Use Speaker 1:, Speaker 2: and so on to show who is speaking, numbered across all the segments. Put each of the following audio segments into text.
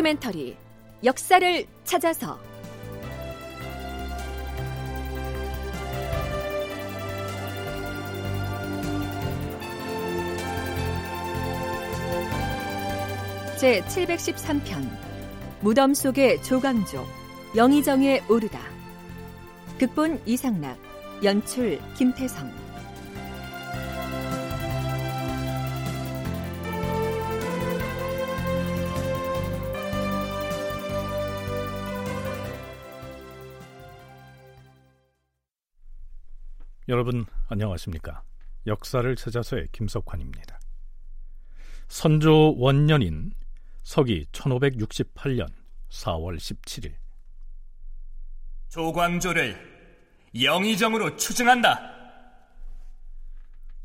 Speaker 1: 다큐멘터리 역사를 찾아서. 제 713편 무덤 속의 조강조 영의정에 오르다. 극본 이상락 연출 김태성
Speaker 2: 여러분 안녕하십니까? 역사를 찾아서의 김석환입니다. 선조 원년인 서기 1568년 4월 17일
Speaker 3: 조광조를 영의정으로 추증한다.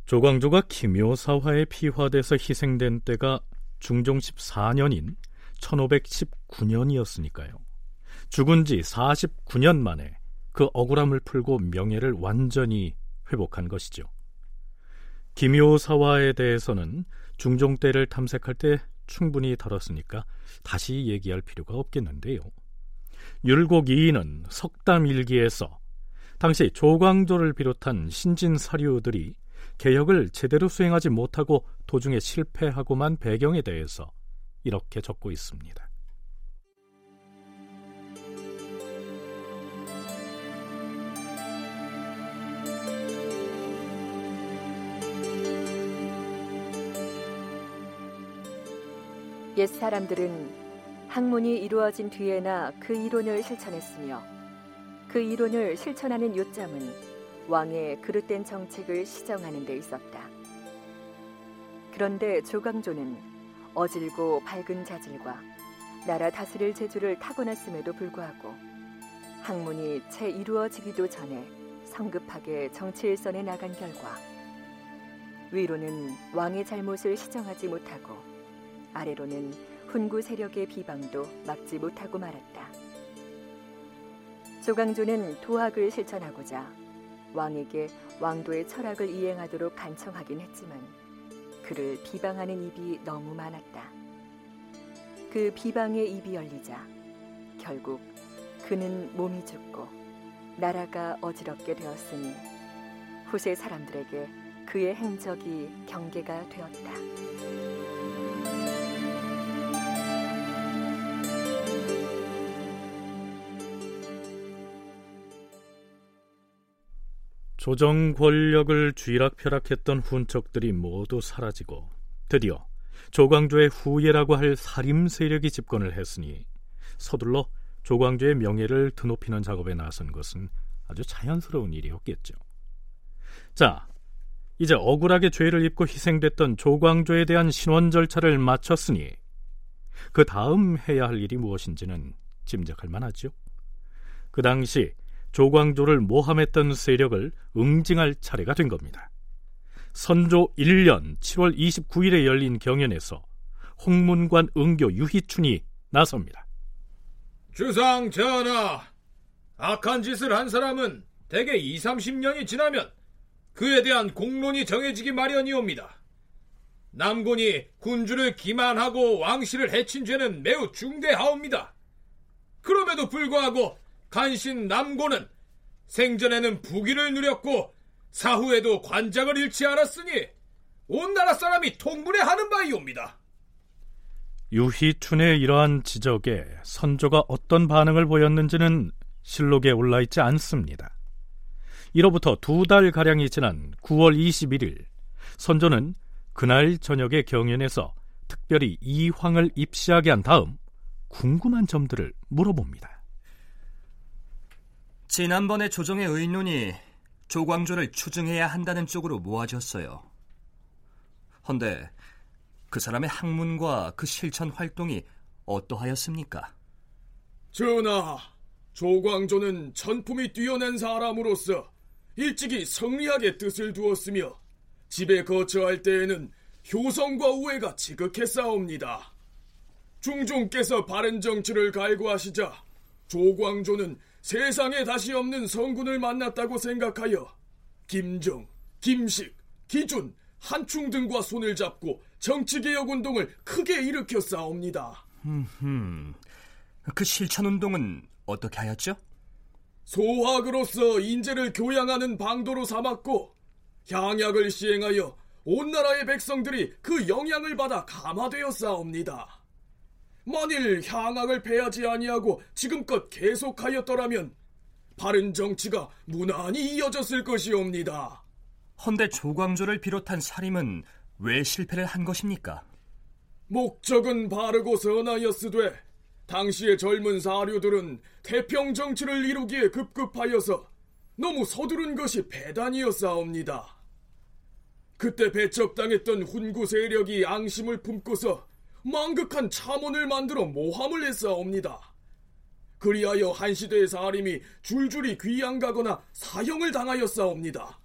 Speaker 2: 조광조가 김효사화에 피화돼서 희생된 때가 중종 14년인 1519년이었으니까요. 죽은 지 49년 만에 그 억울함을 풀고 명예를 완전히 회복한 것이죠. 김효사화에 대해서는 중종 때를 탐색할 때 충분히 다뤘으니까 다시 얘기할 필요가 없겠는데요. 율곡 이인은 석담일기에서 당시 조광조를 비롯한 신진 사류들이 개혁을 제대로 수행하지 못하고 도중에 실패하고만 배경에 대해서 이렇게 적고 있습니다.
Speaker 1: 옛 사람들은 학문이 이루어진 뒤에나 그 이론을 실천했으며 그 이론을 실천하는 요점은 왕의 그릇된 정책을 시정하는 데 있었다. 그런데 조광조는 어질고 밝은 자질과 나라 다스릴 재주를 타고났음에도 불구하고 학문이 채 이루어지기도 전에 성급하게 정치 일선에 나간 결과 위로는 왕의 잘못을 시정하지 못하고 아래로는 훈구 세력의 비방도 막지 못하고 말았다. 조강조는 도학을 실천하고자 왕에게 왕도의 철학을 이행하도록 간청하긴 했지만 그를 비방하는 입이 너무 많았다. 그 비방의 입이 열리자 결국 그는 몸이 죽고 나라가 어지럽게 되었으니 후세 사람들에게 그의 행적이 경계가 되었다.
Speaker 2: 조정 권력을 쥐락펴락했던 훈척들이 모두 사라지고 드디어 조광조의 후예라고 할 살림 세력이 집권을 했으니 서둘러 조광조의 명예를 드높이는 작업에 나선 것은 아주 자연스러운 일이었겠죠. 자, 이제 억울하게 죄를 입고 희생됐던 조광조에 대한 신원 절차를 마쳤으니 그 다음 해야 할 일이 무엇인지는 짐작할 만하죠. 그 당시 조광조를 모함했던 세력을 응징할 차례가 된 겁니다. 선조 1년 7월 29일에 열린 경연에서 홍문관 응교 유희춘이 나섭니다.
Speaker 4: 주상 전하, 악한 짓을 한 사람은 대개 2, 30년이 지나면 그에 대한 공론이 정해지기 마련이옵니다. 남곤이 군주를 기만하고 왕실을 해친 죄는 매우 중대하옵니다. 그럼에도 불구하고 간신 남고는 생전에는 부귀를 누렸고 사후에도 관장을 잃지 않았으니 온 나라 사람이 통분해하는 바이옵니다.
Speaker 2: 유희춘의 이러한 지적에 선조가 어떤 반응을 보였는지는 실록에 올라 있지 않습니다. 이로부터 두 달 가량이 지난 9월 21일 선조는 그날 저녁에 경연에서 특별히 이황을 입시하게 한 다음 궁금한 점들을 물어봅니다.
Speaker 3: 지난번에 조정의 의논이 조광조를 추증해야 한다는 쪽으로 모아졌어요. 헌데 그 사람의 학문과 그 실천 활동이 어떠하였습니까?
Speaker 4: 전하, 조광조는 천품이 뛰어난 사람으로서 일찍이 성리하게 뜻을 두었으며 집에 거처할 때에는 효성과 우애가 지극했사옵니다. 중종께서 바른 정치를 갈구하시자 조광조는 세상에 다시 없는 성군을 만났다고 생각하여 김정, 김식, 기준, 한충 등과 손을 잡고 정치개혁 운동을 크게 일으켜 싸웁니다.
Speaker 3: 음, 그 실천 운동은 어떻게 하였죠?
Speaker 4: 소학으로서 인재를 교양하는 방도로 삼았고 향약을 시행하여 온 나라의 백성들이 그 영향을 받아 감화되었사옵니다. 만일 향악을 패하지 아니하고 지금껏 계속하였더라면 바른 정치가 무난히 이어졌을 것이옵니다.
Speaker 3: 헌데 조광조를 비롯한 살인은 왜 실패를 한 것입니까?
Speaker 4: 목적은 바르고 선하였으되 당시의 젊은 사료들은 태평 정치를 이루기에 급급하여서 너무 서두른 것이 배단이었사옵니다. 그때 배척당했던 훈구 세력이 앙심을 품고서 망극한 참원을 만들어 모함을 했사옵니다. 그리하여 한 시대의 사림이 줄줄이 귀양가거나 사형을 당하였사옵니다.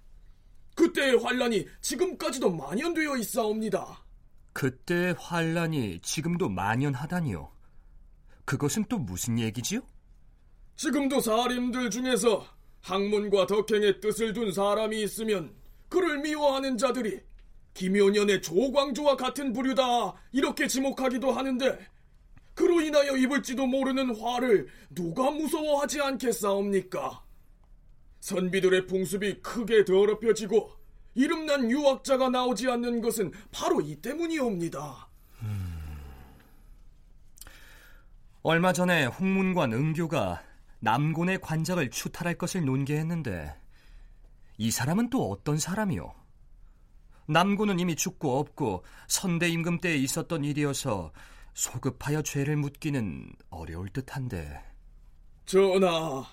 Speaker 4: 그때의 환란이 지금까지도 만연되어 있사옵니다.
Speaker 3: 그때의 환란이 지금도 만연하다니요. 그것은 또 무슨 얘기지요?
Speaker 4: 지금도 사림들 중에서 학문과 덕행의 뜻을 둔 사람이 있으면 그를 미워하는 자들이 김효년의 조광조와 같은 부류다 이렇게 지목하기도 하는데 그로 인하여 입을지도 모르는 화를 누가 무서워하지 않겠사옵니까? 선비들의 풍습이 크게 더럽혀지고 이름난 유학자가 나오지 않는 것은 바로 이 때문이옵니다. 음...
Speaker 3: 얼마 전에 홍문관 은교가 남곤의 관작을 추탈할 것을 논계했는데 이 사람은 또 어떤 사람이요? 남곤은 이미 죽고 없고 선대 임금 때에 있었던 일이어서 소급하여 죄를 묻기는 어려울 듯한데.
Speaker 4: 전하,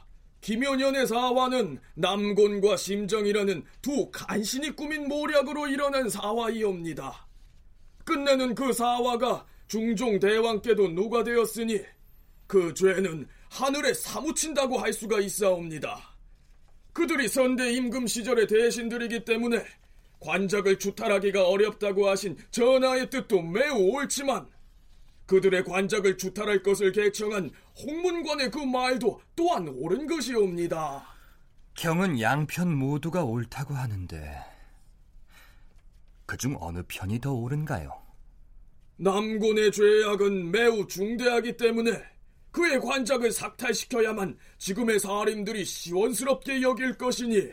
Speaker 4: 김효년의 사화는 남곤과 심정이라는 두 간신히 꾸민 모략으로 일어난 사화이옵니다. 끝내는 그 사화가 중종 대왕께도 누가되었으니 그 죄는 하늘에 사무친다고 할 수가 있사옵니다. 그들이 선대 임금 시절의 대신들이기 때문에 관작을 추탈하기가 어렵다고 하신 전하의 뜻도 매우 옳지만 그들의 관작을 추탈할 것을 개청한 홍문관의 그 말도 또한 옳은 것이옵니다.
Speaker 3: 경은 양편 모두가 옳다고 하는데 그중 어느 편이 더 옳은가요?
Speaker 4: 남군의 죄악은 매우 중대하기 때문에 그의 관작을 삭탈시켜야만 지금의 사림들이 시원스럽게 여길 것이니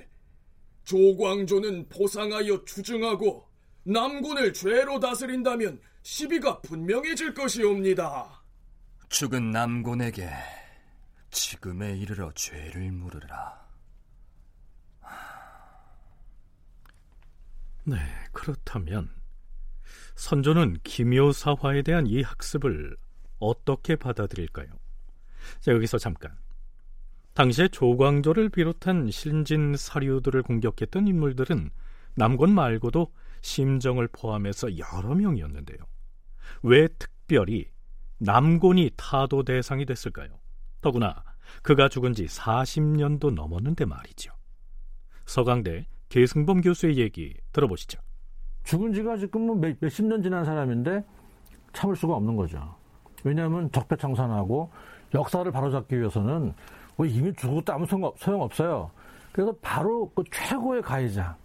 Speaker 4: 조광조는 포상하여 추증하고 남군을 죄로 다스린다면 시비가 분명해질 것이옵니다.
Speaker 3: 죽은 남군에게 지금에 이르러 죄를 물으라.
Speaker 2: 네, 그렇다면 선조는 김효사화에 대한 이 학습을 어떻게 받아들일까요? 자, 여기서 잠깐. 당시에 조광조를 비롯한 신진 사류들을 공격했던 인물들은 남권 말고도 심정을 포함해서 여러 명이었는데요. 왜 특별히 남곤이 타도 대상이 됐을까요? 더구나 그가 죽은 지 40년도 넘었는데 말이죠. 서강대 계승범 교수의 얘기 들어보시죠.
Speaker 5: 죽은 지가 지금 뭐 몇, 몇십 년 지난 사람인데 참을 수가 없는 거죠. 왜냐하면 적폐청산하고 역사를 바로잡기 위해서는 뭐 이미 죽어도 아무 소용 없어요. 그래서 바로 그 최고의 가해자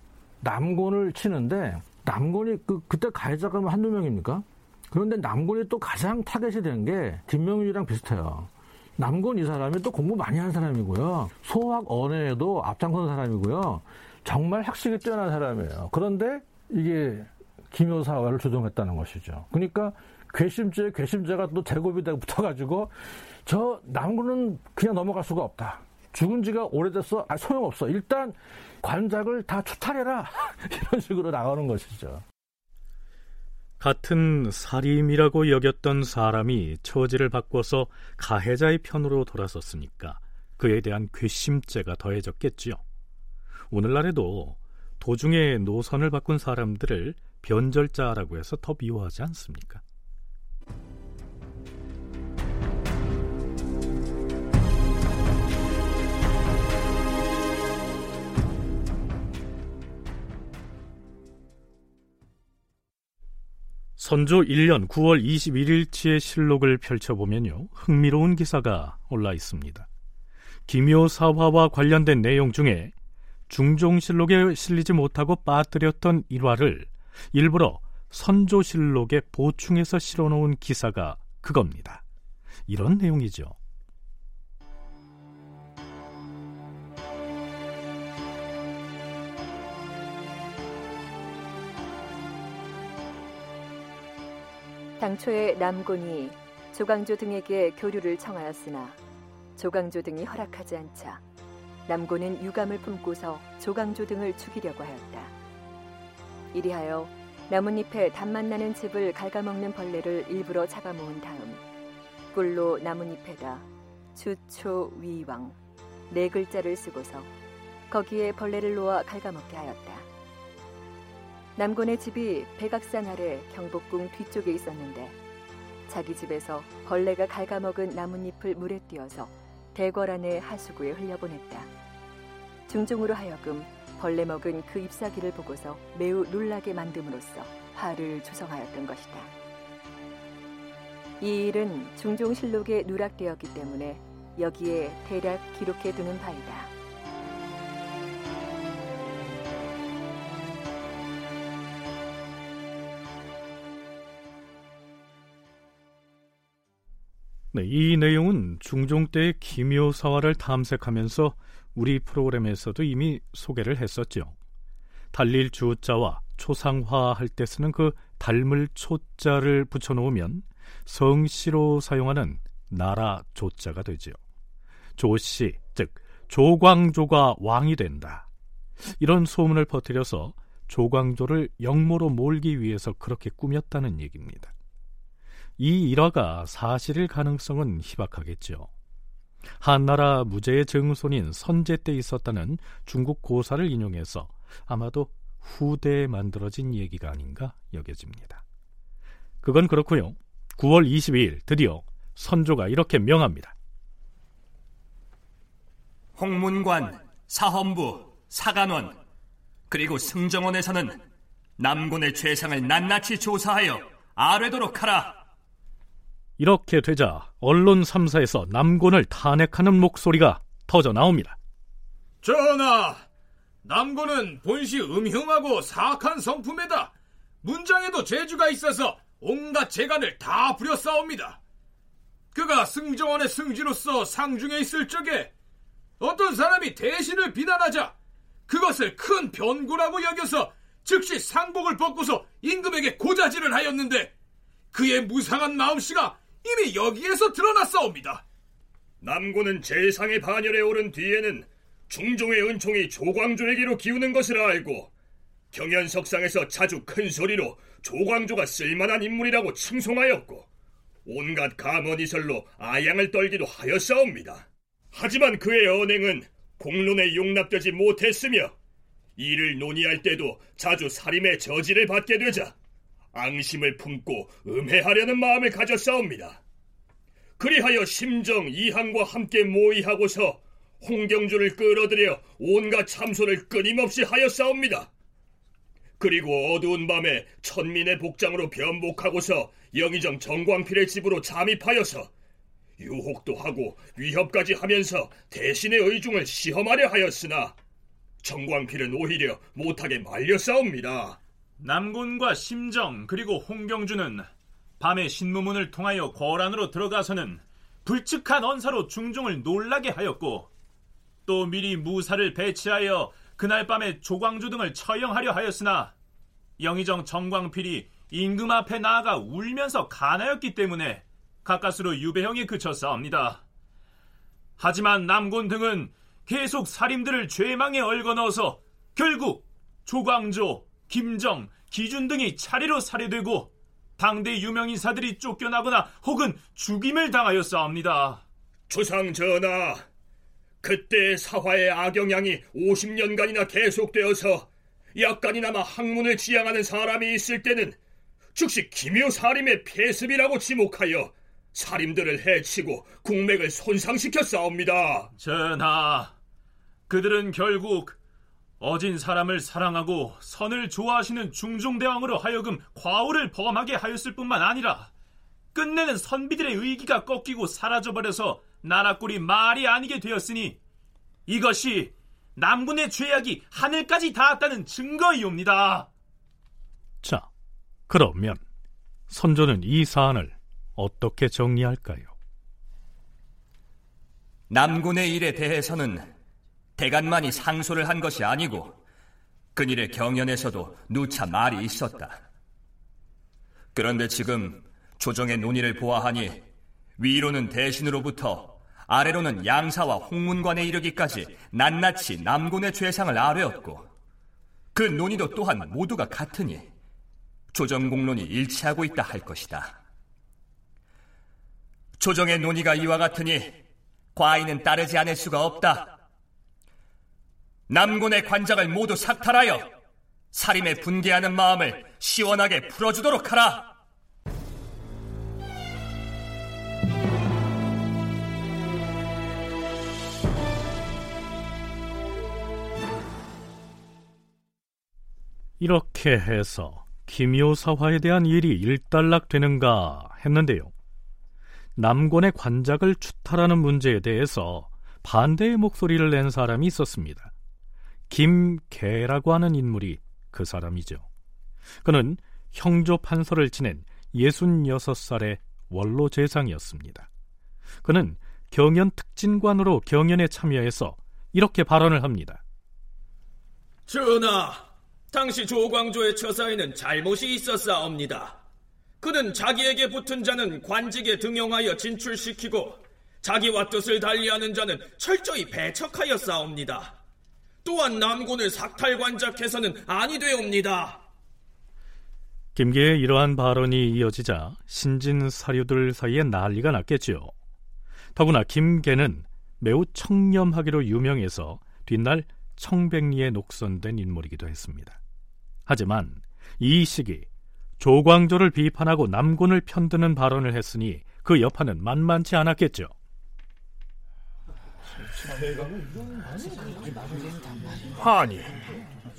Speaker 5: 남곤을 치는데 남곤이 그 그때 가해자가 뭐 한두 명입니까? 그런데 남곤이 또 가장 타겟이 된 게 김명준이랑 비슷해요. 남곤 이 사람이 또 공부 많이 한 사람이고요. 소학 언어에도 앞장선 사람이고요. 정말 학식이 뛰어난 사람이에요. 그런데 이게 김효사화를 조종했다는 것이죠. 그러니까 괘씸죄, 괘씸죄가 또 되고 붙어가지고 저 남군은 그냥 넘어갈 수가 없다. 죽은 지가 오래됐어. 아, 소용없어. 일단 관작을 다 추탈해라. 이런 식으로 나가는 것이죠.
Speaker 2: 같은 살인이라고 여겼던 사람이 처지를 바꿔서 가해자의 편으로 돌아섰으니까 그에 대한 괘씸죄가 더해졌겠지요. 오늘날에도 도중에 노선을 바꾼 사람들을 변절자라고 해서 더 미워하지 않습니까? 선조 1년 9월 21일치의 실록을 펼쳐보면요. 흥미로운 기사가 올라 있습니다. 기묘사화와 관련된 내용 중에 중종실록에 실리지 못하고 빠뜨렸던 일화를 일부러 선조실록에 보충해서 실어놓은 기사가 그겁니다. 이런 내용이죠.
Speaker 1: 당초에 남곤이 조광조 등에게 교류를 청하였으나 조광조 등이 허락하지 않자 남곤은 유감을 품고서 조광조 등을 죽이려고 하였다. 이리하여 나뭇잎에 단맛 나는 즙을 갉아먹는 벌레를 일부러 잡아모은 다음 꿀로 나뭇잎에다 주초위왕 네 글자를 쓰고서 거기에 벌레를 놓아 갉아먹게 하였다. 남곤의 집이 백악산 아래 경복궁 뒤쪽에 있었는데 자기 집에서 벌레가 갉아먹은 나뭇잎을 물에 띄어서 대궐 안의 하수구에 흘려보냈다. 중종으로 하여금 벌레 먹은 그 잎사귀를 보고서 매우 놀라게 만듦으로써 화를 조성하였던 것이다. 이 일은 중종실록에 누락되었기 때문에 여기에 대략 기록해 두는 바이다.
Speaker 2: 네, 이 내용은 중종 때의 기묘사화를 탐색하면서 우리 프로그램에서도 이미 소개를 했었죠. 달릴 주자와 초상화 할 때 쓰는 그 닮을 초자를 붙여놓으면 성씨로 사용하는 나라 조자가 되죠. 조씨, 즉 조광조가 왕이 된다. 이런 소문을 퍼뜨려서 조광조를 영모로 몰기 위해서 그렇게 꾸몄다는 얘기입니다. 이 일화가 사실일 가능성은 희박하겠죠. 한나라 무제의 증손인 선제 때 있었다는 중국 고사를 인용해서 아마도 후대에 만들어진 얘기가 아닌가 여겨집니다. 그건 그렇고요. 9월 22일 드디어 선조가 이렇게 명합니다.
Speaker 6: 홍문관, 사헌부, 사간원, 그리고 승정원에서는 남군의 죄상을 낱낱이 조사하여 아뢰도록 하라.
Speaker 2: 이렇게 되자 언론 3사에서 남곤을 탄핵하는 목소리가 터져 나옵니다.
Speaker 7: 전하, 남곤은 본시 음흉하고 사악한 성품에다 문장에도 재주가 있어서 온갖 재간을 다 부렸사옵니다. 그가 승정원의 승지로서 상중에 있을 적에 어떤 사람이 대신을 비난하자 그것을 큰 변구라고 여겨서 즉시 상복을 벗고서 임금에게 고자질을 하였는데 그의 무상한 마음씨가 이미 여기에서 드러났사옵니다.
Speaker 3: 남고는 재상의 반열에 오른 뒤에는 중종의 은총이 조광조에게로 기우는 것을 알고 경연석상에서 자주 큰 소리로 조광조가 쓸만한 인물이라고 칭송하였고 온갖 감언이설로 아양을 떨기도 하였사옵니다. 하지만 그의 언행은 공론에 용납되지 못했으며 이를 논의할 때도 자주 살인의 저지를 받게 되자 앙심을 품고 음해하려는 마음을 가졌사옵니다. 그리하여 심정 이항과 함께 모의하고서 홍경주를 끌어들여 온갖 참소를 끊임없이 하였사옵니다. 그리고 어두운 밤에 천민의 복장으로 변복하고서 영의정 정광필의 집으로 잠입하여서 유혹도 하고 위협까지 하면서 대신의 의중을 시험하려 하였으나 정광필은 오히려 못하게 말렸사옵니다.
Speaker 8: 남군과 심정 그리고 홍경주는 밤에 신무문을 통하여 거란으로 들어가서는 불측한 언사로 중종을 놀라게 하였고 또 미리 무사를 배치하여 그날 밤에 조광주 등을 처형하려 하였으나 영의정 정광필이 임금 앞에 나아가 울면서 가나였기 때문에 가까스로 유배형에 그쳤사옵니다. 하지만 남곤 등은 계속 살인들을 죄망에 얽어 넣어서 결국 조광조, 김정, 기준 등이 차례로 살해되고 당대 유명 인사들이 쫓겨나거나 혹은 죽임을 당하였사옵니다.
Speaker 3: 주상 전하, 그때 사화의 악영향이 50년간이나 계속되어서 약간이나마 학문을 지향하는 사람이 있을 때는 즉시 기묘사림의 폐습이라고 지목하여 사림들을 해치고 국맥을 손상시켜 싸웁니다.
Speaker 8: 전하, 그들은 결국 어진 사람을 사랑하고 선을 좋아하시는 중종대왕으로 하여금 과오를 범하게 하였을 뿐만 아니라 끝내는 선비들의 의기가 꺾이고 사라져버려서 나라꼴이 말이 아니게 되었으니 이것이 남군의 죄악이 하늘까지 닿았다는 증거이옵니다.
Speaker 2: 자, 그러면 선조는 이 사안을 어떻게 정리할까요?
Speaker 3: 남군의 일에 대해서는 대간만이 상소를 한 것이 아니고 그일의 경연에서도 누차 말이 있었다. 그런데 지금 조정의 논의를 보아하니 위로는 대신으로부터 아래로는 양사와 홍문관에 이르기까지 낱낱이 남군의 죄상을 아뢰었고 그 논의도 또한 모두가 같으니 조정 공론이 일치하고 있다 할 것이다. 조정의 논의가 이와 같으니 과인은 따르지 않을 수가 없다. 남군의 관장을 모두 삭탈하여 사림에 분개하는 마음을 시원하게 풀어주도록 하라.
Speaker 2: 이렇게 해서 김효사화에 대한 일이 일단락되는가 했는데요. 남권의 관작을 추탈하는 문제에 대해서 반대의 목소리를 낸 사람이 있었습니다. 김계라고 하는 인물이 그 사람이죠. 그는 형조 판서를 지낸 66살의 원로 재상이었습니다. 그는 경연 특진관으로 경연에 참여해서 이렇게 발언을 합니다.
Speaker 4: 전하, 당시 조광조의 처사에는 잘못이 있었사옵니다. 그는 자기에게 붙은 자는 관직에 등용하여 진출시키고 자기와 뜻을 달리하는 자는 철저히 배척하였사옵니다. 또한 남군을 삭탈관작해서는 아니 되옵니다.
Speaker 2: 김계의 이러한 발언이 이어지자 신진 사료들 사이에 난리가 났겠지요. 더구나 김계는 매우 청렴하기로 유명해서 뒷날 청백리에 녹선된 인물이기도 했습니다. 하지만 이 시기 조광조를 비판하고 남군을 편드는 발언을 했으니 그 여파는 만만치 않았겠죠.
Speaker 7: 아니,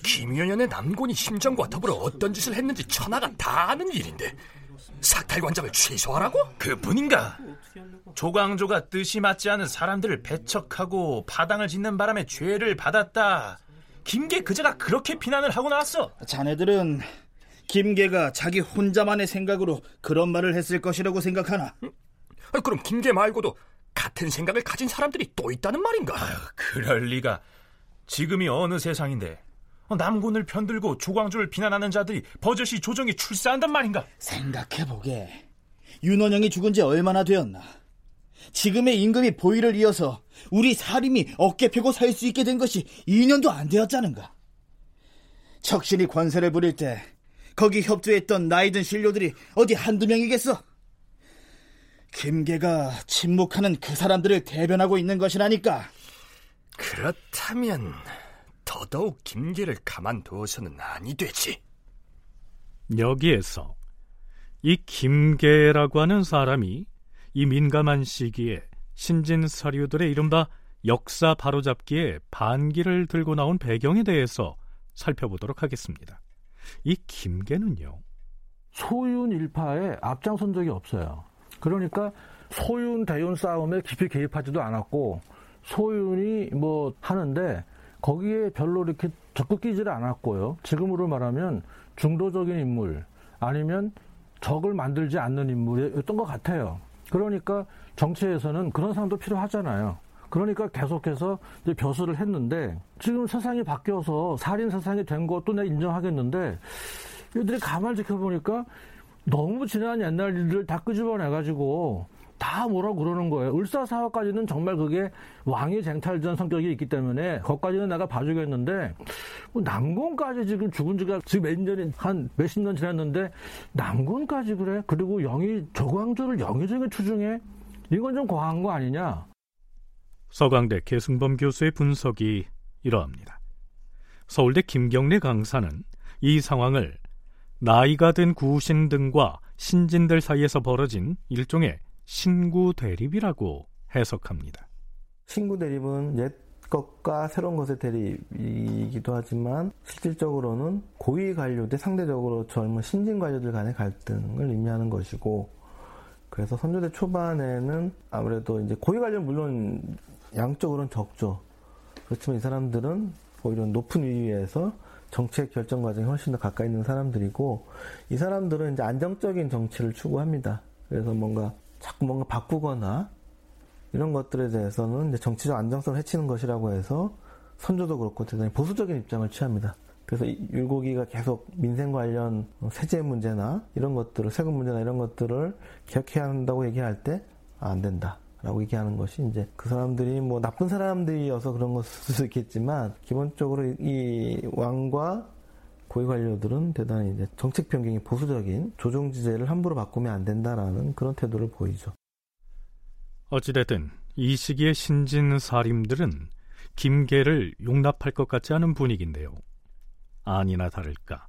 Speaker 7: 김연연의 남군이 심정과 더불어 어떤 짓을 했는지 천하가 다 아는 일인데 사탈관장을 취소하라고?
Speaker 8: 그뿐인가? 조광조가 뜻이 맞지 않은 사람들을 배척하고 파당을 짓는 바람에 죄를 받았다. 김계 그자가 그렇게 비난을 하고 나왔어.
Speaker 9: 자네들은 김계가 자기 혼자만의 생각으로 그런 말을 했을 것이라고 생각하나?
Speaker 7: 그럼 김계 말고도 같은 생각을 가진 사람들이 또 있다는 말인가? 아유,
Speaker 8: 그럴 리가. 지금이 어느 세상인데 남군을 편들고 조광조를 비난하는 자들이 버젓이 조정에 출세한단 말인가?
Speaker 9: 생각해보게. 윤원영이 죽은 지 얼마나 되었나? 지금의 임금이 보위를 이어서 우리 사림이 어깨 펴고 살 수 있게 된 것이 2년도 안 되었자는가? 척신이 관세를 부릴 때 거기 협조했던 나이든 신료들이 어디 한두 명이겠어? 김계가 침묵하는 그 사람들을 대변하고 있는 것이라니까.
Speaker 7: 그렇다면 더더욱 김계를 가만두어서는 아니 되지.
Speaker 2: 여기에서 이 김계라고 하는 사람이 이 민감한 시기에 신진 사료들의 이른바 역사 바로잡기에 반기를 들고 나온 배경에 대해서 살펴보도록 하겠습니다. 이 김계는요.
Speaker 5: 소윤 일파에 앞장선 적이 없어요. 그러니까 소윤 대윤 싸움에 깊이 개입하지도 않았고 소윤이 뭐 하는데 거기에 별로 이렇게 적극 끼지를 않았고요. 지금으로 말하면 중도적인 인물 아니면 적을 만들지 않는 인물이었던 것 같아요. 그러니까 정치에서는 그런 사람도 필요하잖아요. 그러니까 계속해서 이제 벼슬을 했는데 지금 세상이 바뀌어서 살인 세상이 된 것도 내가 인정하겠는데 이들이 가만히 지켜보니까 너무 지난 옛날 일들 다 끄집어내가지고 다 뭐라고 그러는 거예요. 을사사화까지는 정말 그게 왕의 쟁탈전 성격이 있기 때문에 그것까지는 내가 봐주겠는데 뭐 남군까지 지금 죽은 지가 지금 몇 년이 한 몇십 년 지났는데 남군까지 그래? 그리고 영희 조광조를 영의정에 추중해? 이건 좀 과한 거 아니냐?
Speaker 2: 서강대 계승범 교수의 분석이 이러합니다. 서울대 김경래 강사는 이 상황을 나이가 든 구신 등과 신진들 사이에서 벌어진 일종의 신구 대립이라고 해석합니다.
Speaker 10: 신구 대립은 옛 것과 새로운 것의 대립이기도 하지만 실질적으로는 고위 관료 대 상대적으로 젊은 신진 관료들 간의 갈등을 의미하는 것이고 그래서 선조대 초반에는 아무래도 이제 고위 관료는 물론 양적으로는 적죠. 그렇지만 이 사람들은 오히려 높은 위위에서 정책 결정 과정에 훨씬 더 가까이 있는 사람들이고 이 사람들은 이제 안정적인 정치를 추구합니다. 그래서 뭔가 자꾸 뭔가 바꾸거나 이런 것들에 대해서는 정치적 안정성을 해치는 것이라고 해서 선조도 그렇고 대단히 보수적인 입장을 취합니다. 그래서 율곡이가 계속 민생 관련 세제 문제나 이런 것들을 세금 문제나 이런 것들을 개혁해야 한다고 얘기할 때 안 된다. 라고 얘기하는 것이 이제 그 사람들이 뭐 나쁜 사람들이어서 그런 것일 수도 있겠지만 기본적으로 이 왕과 고위 관료들은 대단히 이제 정책 변경이 보수적인 조정 지제를 함부로 바꾸면 안 된다라는 그런 태도를 보이죠.
Speaker 2: 어찌됐든 이 시기의 신진 사림들은 김계를 용납할 것 같지 않은 분위기인데요. 아니나 다를까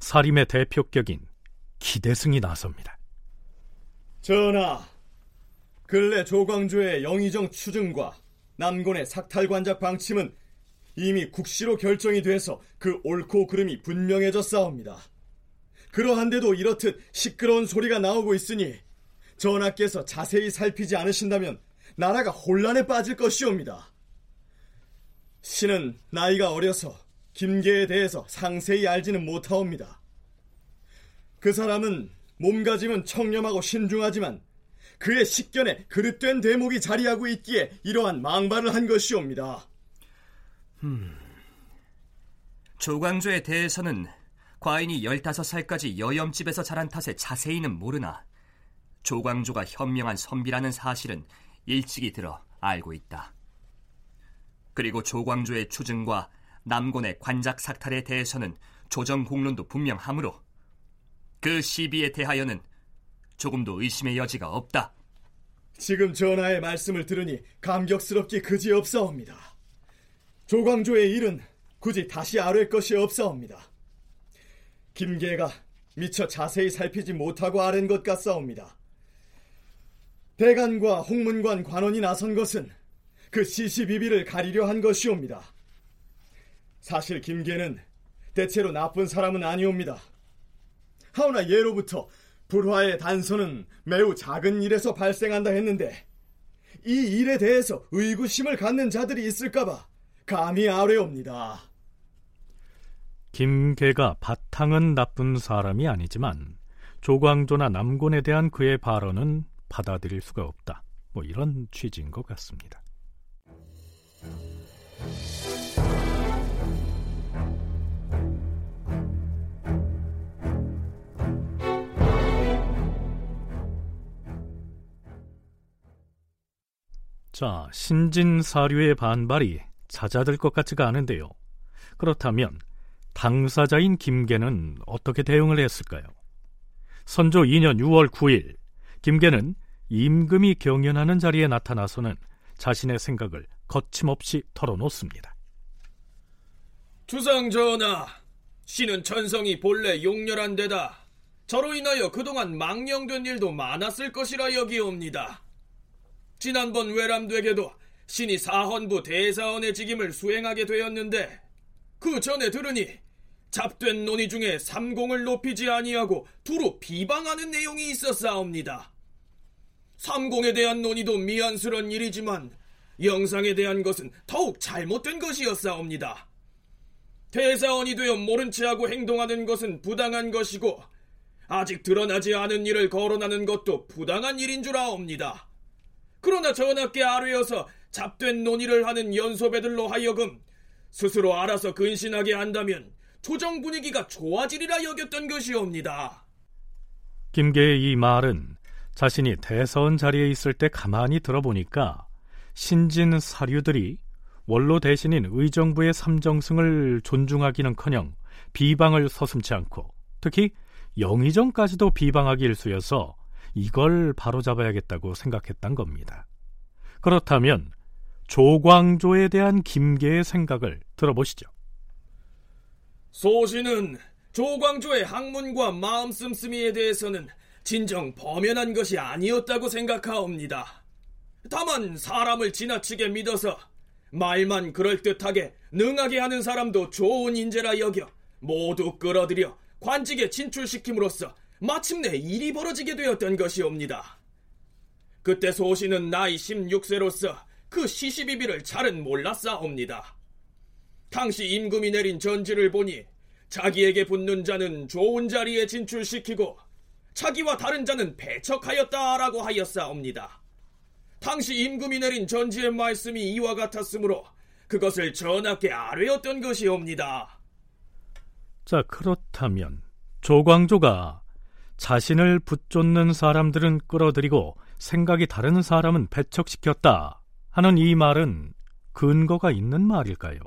Speaker 2: 사림의 대표격인 기대승이 나섭니다.
Speaker 4: 전하, 근래 조광조의 영의정 추증과 남곤의 삭탈관작 방침은 이미 국시로 결정이 돼서 그 옳고 그름이 분명해져 싸웁니다. 그러한데도 이렇듯 시끄러운 소리가 나오고 있으니 전하께서 자세히 살피지 않으신다면 나라가 혼란에 빠질 것이옵니다. 신은 나이가 어려서 김계에 대해서 상세히 알지는 못하옵니다. 그 사람은 몸가짐은 청렴하고 신중하지만 그의 식견에 그릇된 대목이 자리하고 있기에 이러한 망발을 한 것이옵니다.
Speaker 3: 음, 조광조에 대해서는 과인이 15살까지 여염집에서 자란 탓에 자세히는 모르나 조광조가 현명한 선비라는 사실은 일찍이 들어 알고 있다. 그리고 조광조의 추증과 남곤의 관작 삭탈에 대해서는 조정 공론도 분명하므로 그 시비에 대하여는 조금도 의심의 여지가 없다.
Speaker 4: 지금 전하의 말씀을 들으니 감격스럽게 그지없사옵니다. 조광조의 일은 굳이 다시 아뢰 것이 없사옵니다. 김계가 미처 자세히 살피지 못하고 아랜 것 같사옵니다. 대간과 홍문관 관원이 나선 것은 그 시시비비를 가리려 한 것이옵니다. 사실 김계는 대체로 나쁜 사람은 아니옵니다. 하오나 예로부터 불화의 단서는 매우 작은 일에서 발생한다 했는데 이 일에 대해서 의구심을 갖는 자들이 있을까봐 감히 아뢰옵니다.
Speaker 2: 김계가 바탕은 나쁜 사람이 아니지만 조광조나 남곤에 대한 그의 발언은 받아들일 수가 없다. 뭐 이런 취지인 것 같습니다. 자, 신진 사류의 반발이 잦아들 것 같지가 않은데요. 그렇다면 당사자인 김계는 어떻게 대응을 했을까요? 선조 2년 6월 9일 김계는 임금이 경연하는 자리에 나타나서는 자신의 생각을 거침없이 털어놓습니다.
Speaker 4: 주상 전하, 신은 천성이 본래 용렬한 데다 저로 인하여 그동안 망령된 일도 많았을 것이라 여기옵니다. 지난번 외람되게도 신이 사헌부 대사원의 직임을 수행하게 되었는데 그 전에 들으니 잡된 논의 중에 삼공을 높이지 아니하고 두루 비방하는 내용이 있었사옵니다. 삼공에 대한 논의도 미안스런 일이지만 영상에 대한 것은 더욱 잘못된 것이었사옵니다. 대사원이 되어 모른 체하고 행동하는 것은 부당한 것이고 아직 드러나지 않은 일을 거론하는 것도 부당한 일인 줄 아옵니다. 그러나 전하께 아뢰어서 잡된 논의를 하는 연소배들로 하여금 스스로 알아서 근신하게 한다면 조정 분위기가 좋아지리라 여겼던 것이옵니다.
Speaker 2: 김계의 이 말은 자신이 대선 자리에 있을 때 가만히 들어보니까 신진 사류들이 원로 대신인 의정부의 삼정승을 존중하기는커녕 비방을 서슴지 않고 특히 영의정까지도 비방하기 일쑤여서 이걸 바로잡아야겠다고 생각했단 겁니다. 그렇다면 조광조에 대한 김계의 생각을 들어보시죠.
Speaker 4: 소신은 조광조의 학문과 마음 씀씀이에 대해서는 진정 범연한 것이 아니었다고 생각하옵니다. 다만 사람을 지나치게 믿어서 말만 그럴듯하게 능하게 하는 사람도 좋은 인재라 여겨 모두 끌어들여 관직에 진출시킴으로써 마침내 일이 벌어지게 되었던 것이옵니다. 그때 소신은 나이 16세로서 그 시시비비를 잘은 몰랐사옵니다. 당시 임금이 내린 전지를 보니 자기에게 붙는 자는 좋은 자리에 진출시키고 자기와 다른 자는 배척하였다라고 하였사옵니다. 당시 임금이 내린 전지의 말씀이 이와 같았으므로 그것을 전하께 아뢰었던 것이옵니다.
Speaker 2: 자, 그렇다면 조광조가 자신을 붙쫓는 사람들은 끌어들이고 생각이 다른 사람은 배척시켰다 하는 이 말은 근거가 있는 말일까요?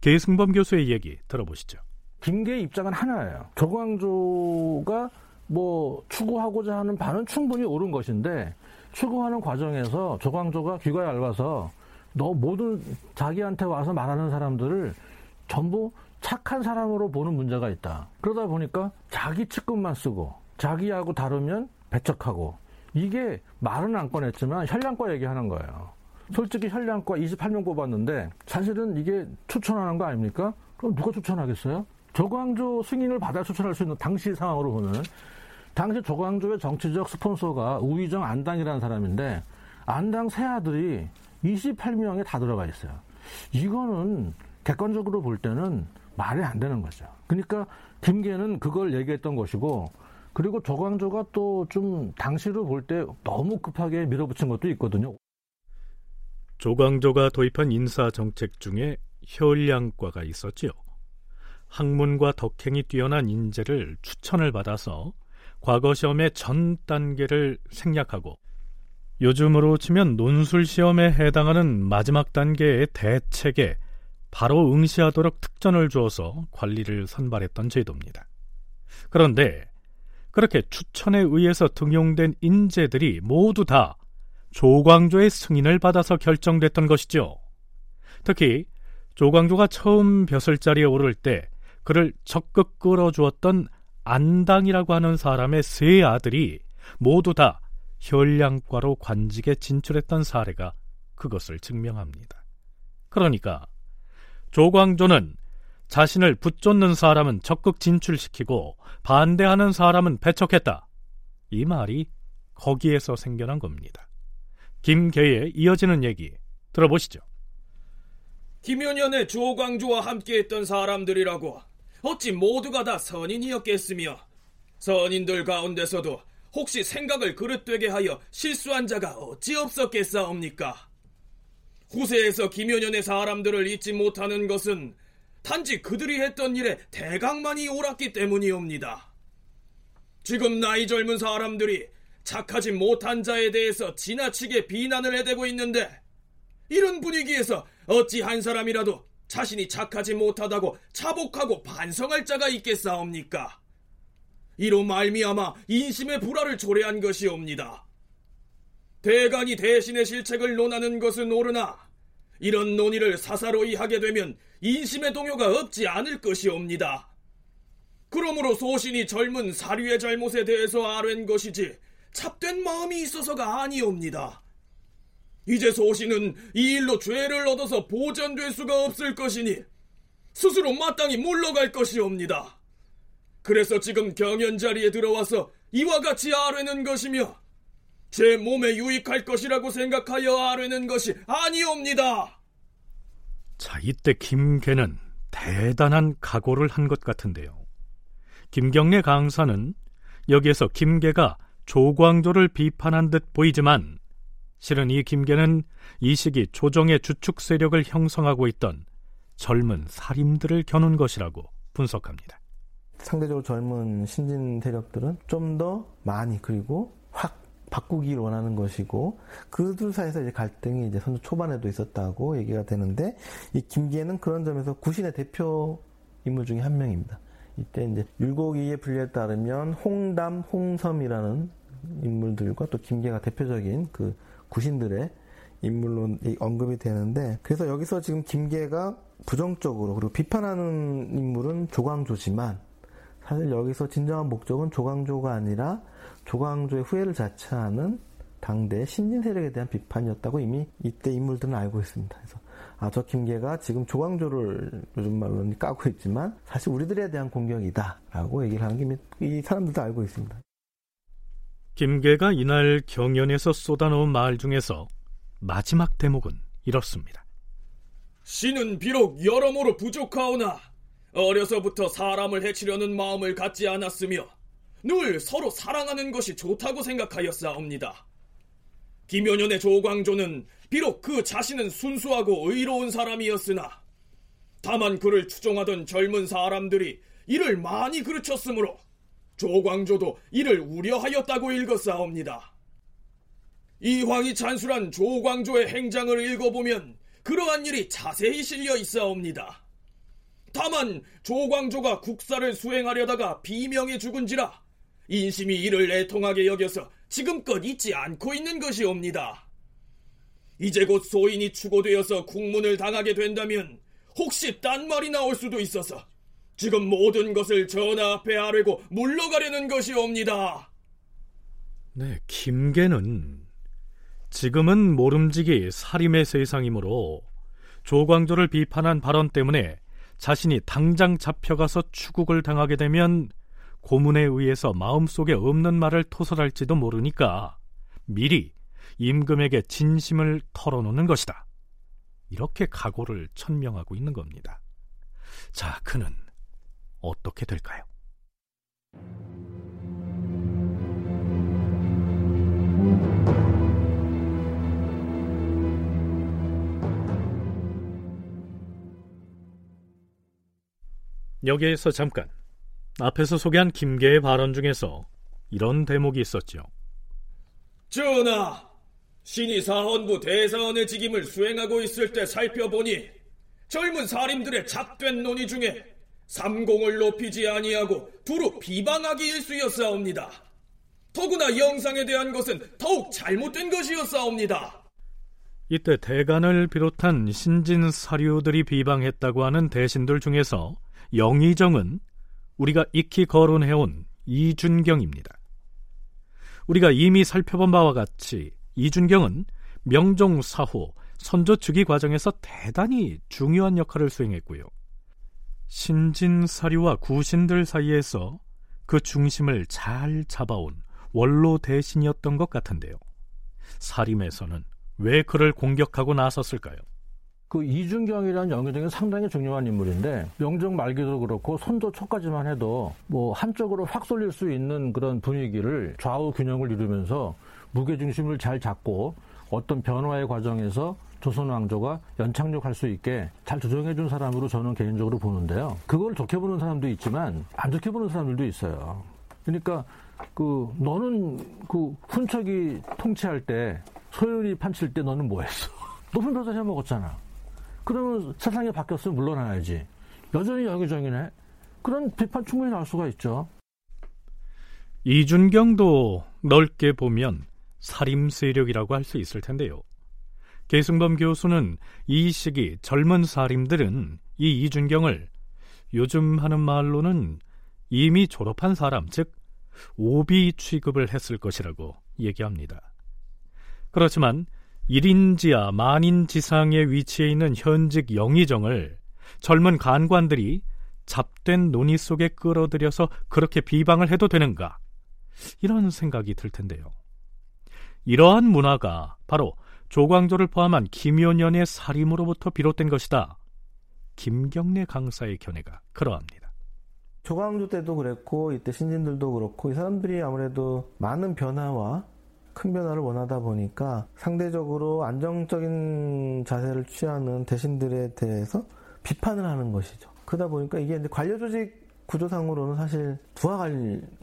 Speaker 2: 계승범 교수의 얘기 들어보시죠.
Speaker 5: 김계의 입장은 하나예요. 조광조가 뭐 추구하고자 하는 바는 충분히 옳은 것인데 추구하는 과정에서 조광조가 귀가 얇아서 너 모든 자기한테 와서 말하는 사람들을 전부 착한 사람으로 보는 문제가 있다. 그러다 보니까 자기 측근만 쓰고 자기하고 다르면 배척하고 이게 말은 안 꺼냈지만 혈량과 얘기하는 거예요. 솔직히 혈량과 28명 뽑았는데 사실은 이게 추천하는 거 아닙니까? 그럼 누가 추천하겠어요? 조광조 승인을 받아 추천할 수 있는 당시 상황으로 보면 당시 조광조의 정치적 스폰서가 우의정 안당이라는 사람인데 안당 세 아들이 28명에 다 들어가 있어요. 이거는 객관적으로 볼 때는 말이 안 되는 거죠. 그러니까 김계는 그걸 얘기했던 것이고 그리고 조광조가 또 좀 당시로 볼 때 너무 급하게 밀어붙인 것도 있거든요.
Speaker 2: 조광조가 도입한 인사 정책 중에 혈량과가 있었지요. 학문과 덕행이 뛰어난 인재를 추천을 받아서 과거 시험의 전 단계를 생략하고 요즘으로 치면 논술 시험에 해당하는 마지막 단계의 대책에 바로 응시하도록 특전을 주어서 관리를 선발했던 제도입니다. 그런데 그렇게 추천에 의해서 등용된 인재들이 모두 다 조광조의 승인을 받아서 결정됐던 것이죠. 특히 조광조가 처음 벼슬 자리에 오를 때 그를 적극 끌어주었던 안당이라고 하는 사람의 세 아들이 모두 다 혈량과로 관직에 진출했던 사례가 그것을 증명합니다. 그러니까 조광조는 자신을 붙쫓는 사람은 적극 진출시키고 반대하는 사람은 배척했다. 이 말이 거기에서 생겨난 겁니다. 김계의 이어지는 얘기 들어보시죠.
Speaker 4: 김연현의 조광조와 함께했던 사람들이라고 어찌 모두가 다 선인이었겠으며 선인들 가운데서도 혹시 생각을 그릇되게 하여 실수한 자가 어찌 없었겠사옵니까? 후세에서 김연현의 사람들을 잊지 못하는 것은 단지 그들이 했던 일에 대강만이 옳았기 때문이옵니다. 지금 나이 젊은 사람들이 착하지 못한 자에 대해서 지나치게 비난을 해대고 있는데 이런 분위기에서 어찌 한 사람이라도 자신이 착하지 못하다고 자복하고 반성할 자가 있겠사옵니까? 이로 말미암아 인심의 불화를 초래한 것이옵니다. 대간이 대신의 실책을 논하는 것은 옳으나 이런 논의를 사사로이 하게 되면 인심의 동요가 없지 않을 것이옵니다. 그러므로 소신이 젊은 사류의 잘못에 대해서 아뢰는 것이지 찹된 마음이 있어서가 아니옵니다. 이제 소신은 이 일로 죄를 얻어서 보전될 수가 없을 것이니 스스로 마땅히 물러갈 것이옵니다. 그래서 지금 경연 자리에 들어와서 이와 같이 아뢰는 것이며 제 몸에 유익할 것이라고 생각하여 아뢰는 것이 아니옵니다.
Speaker 2: 자, 이때 김계는 대단한 각오를 한 것 같은데요. 김경래 강사는 여기에서 김계가 조광조를 비판한 듯 보이지만 실은 이 김계는 이 시기 조정의 주축 세력을 형성하고 있던 젊은 살인들을 겨눈 것이라고 분석합니다.
Speaker 10: 상대적으로 젊은 신진 세력들은 좀 더 많이 그리고 확 바꾸기를 원하는 것이고 그들 사이에서 이제 갈등이 이제 선조 초반에도 있었다고 얘기가 되는데 이 김기애는 그런 점에서 구신의 대표 인물 중에 한 명입니다. 이때 이제 율곡이의 분류에 따르면 홍담, 홍섬이라는 인물들과 또 김계가 대표적인 그 구신들의 인물로 언급이 되는데 그래서 여기서 지금 김계가 부정적으로 그리고 비판하는 인물은 조광조지만 사실 여기서 진정한 목적은 조광조가 아니라 조광조의 후예를 자처하는 당대 신진 세력에 대한 비판이었다고 이미 이때 인물들은 알고 있습니다. 그래서 아, 저 김계가 지금 조광조를 요즘 말로는 까고 있지만 사실 우리들에 대한 공격이다라고 얘기를 하는 게 이 사람들도 알고 있습니다.
Speaker 2: 김계가 이날 경연에서 쏟아놓은 말 중에서 마지막 대목은 이렇습니다.
Speaker 4: 신은 비록 여러모로 부족하오나 어려서부터 사람을 해치려는 마음을 갖지 않았으며 늘 서로 사랑하는 것이 좋다고 생각하였사옵니다. 김연년의 조광조는 비록 그 자신은 순수하고 의로운 사람이었으나 다만 그를 추종하던 젊은 사람들이 이를 많이 그르쳤으므로 조광조도 이를 우려하였다고 읽었사옵니다. 이황이 찬술한 조광조의 행장을 읽어보면 그러한 일이 자세히 실려 있사옵니다. 다만 조광조가 국사를 수행하려다가 비명에 죽은지라 인심이 이를 애통하게 여겨서 지금껏 잊지 않고 있는 것이옵니다. 이제 곧 소인이 추고되어서 국문을 당하게 된다면 혹시 딴 말이 나올 수도 있어서 지금 모든 것을 전하 앞에 아뢰고 물러가려는 것이옵니다.
Speaker 2: 네, 김계는 지금은 모름지기 살림의 세상이므로 조광조를 비판한 발언 때문에 자신이 당장 잡혀가서 추국을 당하게 되면 고문에 의해서 마음속에 없는 말을 토설할지도 모르니까 미리 임금에게 진심을 털어놓는 것이다. 이렇게 각오를 천명하고 있는 겁니다. 자, 그는 어떻게 될까요? 여기에서 잠깐 앞에서 소개한 김계의 발언 중에서 이런 대목이 있었죠.
Speaker 4: 전하, 신이 사헌부 대사원의 직임을 수행하고 있을 때 살펴보니 젊은 사림들의 잡된 논의 중에 삼공을 높이지 아니하고 두루 비방하기 일수였사옵니다. 더구나 영상에 대한 것은 더욱 잘못된 것이었사옵니다.
Speaker 2: 이때 대간을 비롯한 신진 사류들이 비방했다고 하는 대신들 중에서 영의정은 우리가 익히 거론해온 이준경입니다. 우리가 이미 살펴본 바와 같이 이준경은 명종 사후 선조 즉위 과정에서 대단히 중요한 역할을 수행했고요. 신진 사류와 구신들 사이에서 그 중심을 잘 잡아온 원로 대신이었던 것 같은데요. 사림에서는 왜 그를 공격하고 나섰을까요?
Speaker 5: 그 이준경이라는 영의정이 상당히 중요한 인물인데 명정 말기도 그렇고 선조 초까지만 해도 뭐 한쪽으로 확 쏠릴 수 있는 그런 분위기를 좌우 균형을 이루면서 무게 중심을 잘 잡고 어떤 변화의 과정에서 조선 왕조가 연착륙할 수 있게 잘 조정해 준 사람으로 저는 개인적으로 보는데요. 그걸 좋게 보는 사람도 있지만 안 좋게 보는 사람들도 있어요. 그러니까 그 너는 그 훈척이 통치할 때 소연이 판칠 때 너는 뭐 했어? 높은 벼슬 해 먹었잖아. 그러면 세상이 바뀌었으면 물러나야지. 여전히 여기저기네. 그런 비판 충분히 나올 수가 있죠.
Speaker 2: 이준경도 넓게 보면 살림 세력이라고 할 수 있을 텐데요. 계승범 교수는 이 시기 젊은 살림들은 이 이준경을 요즘 하는 말로는 이미 졸업한 사람, 즉 오비 취급을 했을 것이라고 얘기합니다. 그렇지만 1인지하 만인 지상에 위치해 있는 현직 영의정을 젊은 간관들이 잡된 논의 속에 끌어들여서 그렇게 비방을 해도 되는가? 이런 생각이 들 텐데요. 이러한 문화가 바로 조광조를 포함한 김효년의 살림으로부터 비롯된 것이다. 김경래 강사의 견해가 그러합니다.
Speaker 10: 조광조 때도 그랬고 이때 신진들도 그렇고 이 사람들이 아무래도 많은 변화와 큰 변화를 원하다 보니까 상대적으로 안정적인 자세를 취하는 대신들에 대해서 비판을 하는 것이죠. 그러다 보니까 이게 이제 관료 조직 구조상으로는 사실 두하